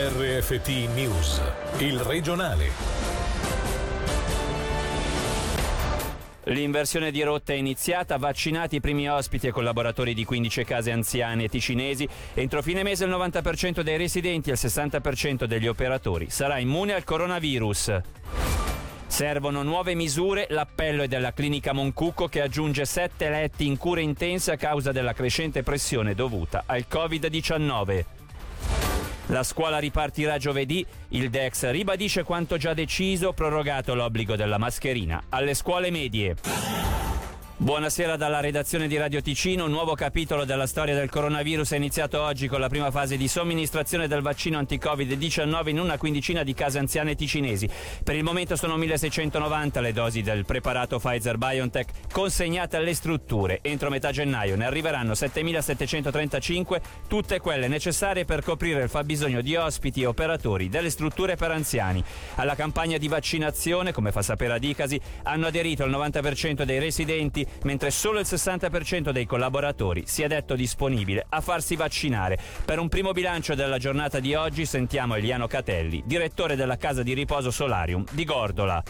RFT News, il regionale. L'inversione di rotta è iniziata, vaccinati i primi ospiti e collaboratori di 15 case anziane ticinesi. Entro fine mese il 90% dei residenti e il 60% degli operatori sarà immune al coronavirus. Servono nuove misure, l'appello è della clinica Moncucco che aggiunge sette letti in cure intense a causa della crescente pressione dovuta al Covid-19. La scuola ripartirà giovedì, il DEX ribadisce quanto già deciso, prorogato l'obbligo della mascherina alle scuole medie. Buonasera dalla redazione di Radio Ticino. Un nuovo capitolo della storia del coronavirus è iniziato oggi con la prima fase di somministrazione del vaccino anti-Covid-19 in una quindicina di case anziane ticinesi. Per il momento sono 1690 le dosi del preparato Pfizer BioNTech consegnate alle strutture. Entro metà gennaio ne arriveranno 7735, tutte quelle necessarie per coprire il fabbisogno di ospiti e operatori delle strutture per anziani. Alla campagna di vaccinazione, come fa sapere Adicasi, hanno aderito il 90% dei residenti mentre solo il 60% dei collaboratori si è detto disponibile a farsi vaccinare. Per un primo bilancio della giornata di oggi sentiamo Eliano Catelli, direttore della casa di riposo Solarium di Gordola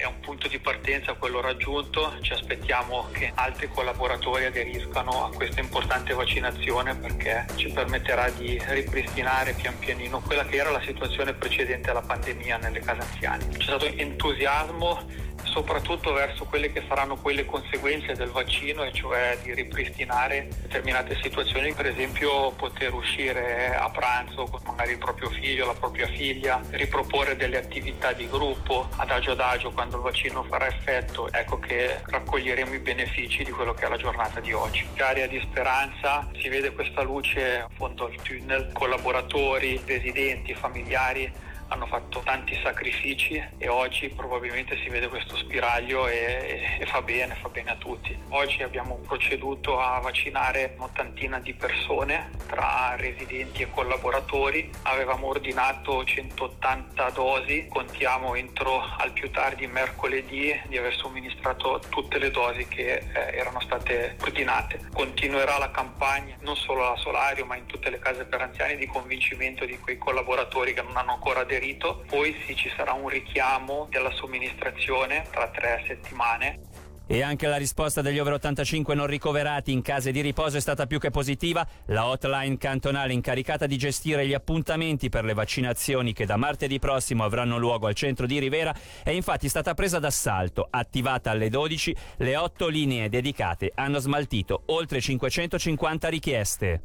è un punto di partenza quello raggiunto, ci aspettiamo che altri collaboratori aderiscano a questa importante vaccinazione perché ci permetterà di ripristinare pian pianino quella che era la situazione precedente alla pandemia nelle case anziane. C'è stato entusiasmo soprattutto verso quelle che saranno poi le conseguenze del vaccino, e cioè di ripristinare determinate situazioni, per esempio poter uscire a pranzo con magari il proprio figlio, la propria figlia, riproporre delle attività di gruppo adagio adagio quando il vaccino farà effetto, ecco che raccoglieremo i benefici di quello che è la giornata di oggi. Aria di speranza, si vede questa luce a fondo al tunnel, collaboratori, residenti, familiari hanno fatto tanti sacrifici e oggi probabilmente si vede questo spiraglio e, e, fa bene, fa bene a tutti. Oggi abbiamo proceduto a vaccinare un'ottantina di persone tra residenti e collaboratori, avevamo ordinato 180 dosi, contiamo entro al più tardi mercoledì di aver somministrato tutte le dosi che eh, erano state ordinate. Continuerà la campagna non solo alla Solario ma in tutte le case per anziani di convincimento di quei collaboratori che non hanno ancora aderito aderito, poi sì ci sarà un richiamo della somministrazione tra tre settimane e anche la risposta degli over 85 non ricoverati in case di riposo è stata più che positiva. La hotline cantonale incaricata di gestire gli appuntamenti per le vaccinazioni che da martedì prossimo avranno luogo al centro di Rivera è infatti stata presa d'assalto. Attivata alle 12, le otto linee dedicate hanno smaltito oltre 550 richieste.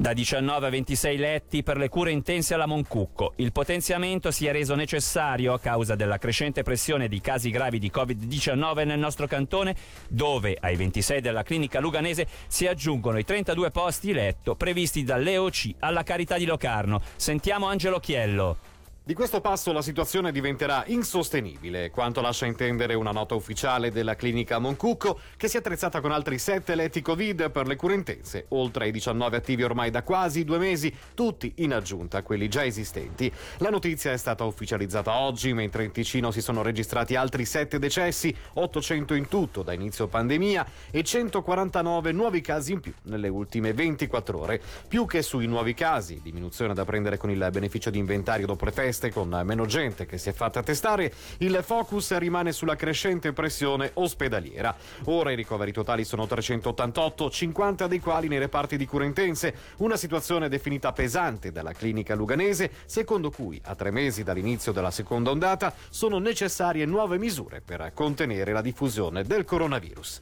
Da 19 a 26 letti per le cure intense alla Moncucco. Il potenziamento si è reso necessario a causa della crescente pressione di casi gravi di Covid-19 nel nostro cantone, dove ai 26 della clinica luganese si aggiungono i 32 posti letto previsti dall'EOC alla Carità di Locarno. Sentiamo Angelo Chiello. Di questo passo la situazione diventerà insostenibile, quanto lascia intendere una nota ufficiale della clinica Moncucco che si è attrezzata con altri 7 letti Covid per le cure intense, oltre ai 19 attivi ormai da quasi due mesi, tutti in aggiunta a quelli già esistenti. La notizia è stata ufficializzata oggi, mentre in Ticino si sono registrati altri 7 decessi, 800 in tutto da inizio pandemia e 149 nuovi casi in più nelle ultime 24 ore, più che sui nuovi casi, diminuzione da prendere con il beneficio di inventario dopo le feste con meno gente che si è fatta testare, il focus rimane sulla crescente pressione ospedaliera. Ora i ricoveri totali sono 388, 50 dei quali nei reparti di cure intense, una situazione definita pesante dalla clinica luganese, secondo cui a tre mesi dall'inizio della seconda ondata sono necessarie nuove misure per contenere la diffusione del coronavirus.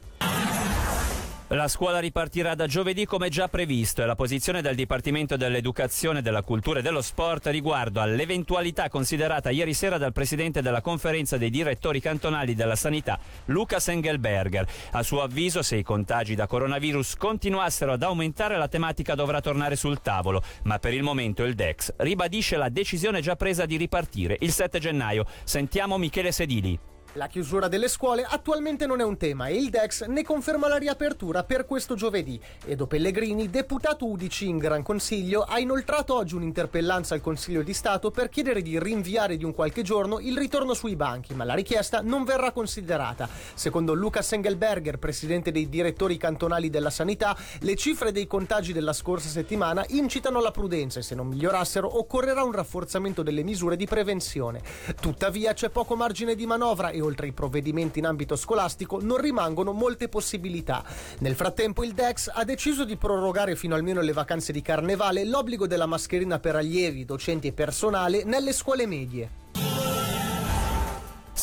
La scuola ripartirà da giovedì come già previsto e la posizione del Dipartimento dell'Educazione, della Cultura e dello Sport riguardo all'eventualità considerata ieri sera dal Presidente della Conferenza dei Direttori Cantonali della Sanità, Lucas Engelberger. A suo avviso, se i contagi da coronavirus continuassero ad aumentare, la tematica dovrà tornare sul tavolo, ma per il momento il DEX ribadisce la decisione già presa di ripartire il 7 gennaio. Sentiamo Michele Sedili. La chiusura delle scuole attualmente non è un tema e il Dex ne conferma la riapertura per questo giovedì. Edo Pellegrini, deputato UDC in Gran Consiglio, ha inoltrato oggi un'interpellanza al Consiglio di Stato per chiedere di rinviare di un qualche giorno il ritorno sui banchi, ma la richiesta non verrà considerata. Secondo Lucas Engelberger, presidente dei direttori cantonali della sanità, le cifre dei contagi della scorsa settimana incitano alla prudenza e se non migliorassero occorrerà un rafforzamento delle misure di prevenzione. Tuttavia c'è poco margine di manovra e oltre ai provvedimenti in ambito scolastico non rimangono molte possibilità. Nel frattempo il DEX ha deciso di prorogare fino almeno le vacanze di carnevale l'obbligo della mascherina per allievi, docenti e personale nelle scuole medie.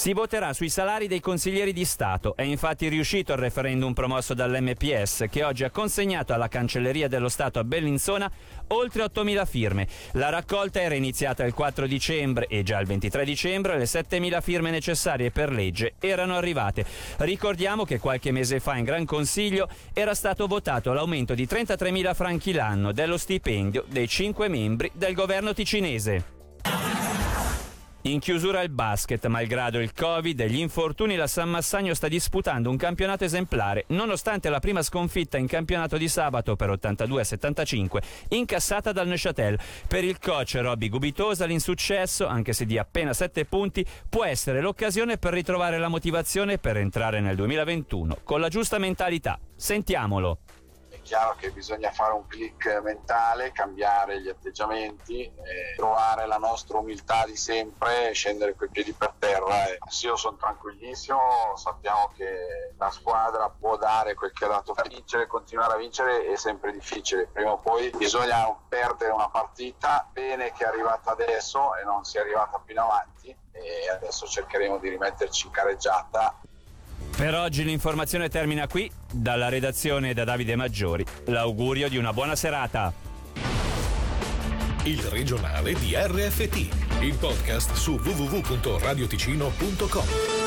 Si voterà sui salari dei consiglieri di Stato. È infatti riuscito il referendum promosso dall'MPS che oggi ha consegnato alla Cancelleria dello Stato a Bellinzona oltre 8.000 firme. La raccolta era iniziata il 4 dicembre e già il 23 dicembre le 7.000 firme necessarie per legge erano arrivate. Ricordiamo che qualche mese fa in Gran Consiglio era stato votato l'aumento di 33.000 franchi l'anno dello stipendio dei cinque membri del governo ticinese. In chiusura il basket, malgrado il Covid e gli infortuni, la San Massagno sta disputando un campionato esemplare, nonostante la prima sconfitta in campionato di sabato per 82-75, incassata dal Neuchâtel. Per il coach Robby Gubitosa l'insuccesso, anche se di appena 7 punti, può essere l'occasione per ritrovare la motivazione per entrare nel 2021 con la giusta mentalità. Sentiamolo chiaro che bisogna fare un click mentale, cambiare gli atteggiamenti, trovare la nostra umiltà di sempre, scendere coi piedi per terra. E sì, io sono tranquillissimo, sappiamo che la squadra può dare quel che ha dato per vincere, continuare a vincere è sempre difficile, prima o poi bisogna perdere una partita, bene che è arrivata adesso e non sia arrivata più in avanti e adesso cercheremo di rimetterci in careggiata per oggi l'informazione termina qui. Dalla redazione da Davide Maggiori, l'augurio di una buona serata. Il regionale di RFT, il podcast su www.radioticino.com.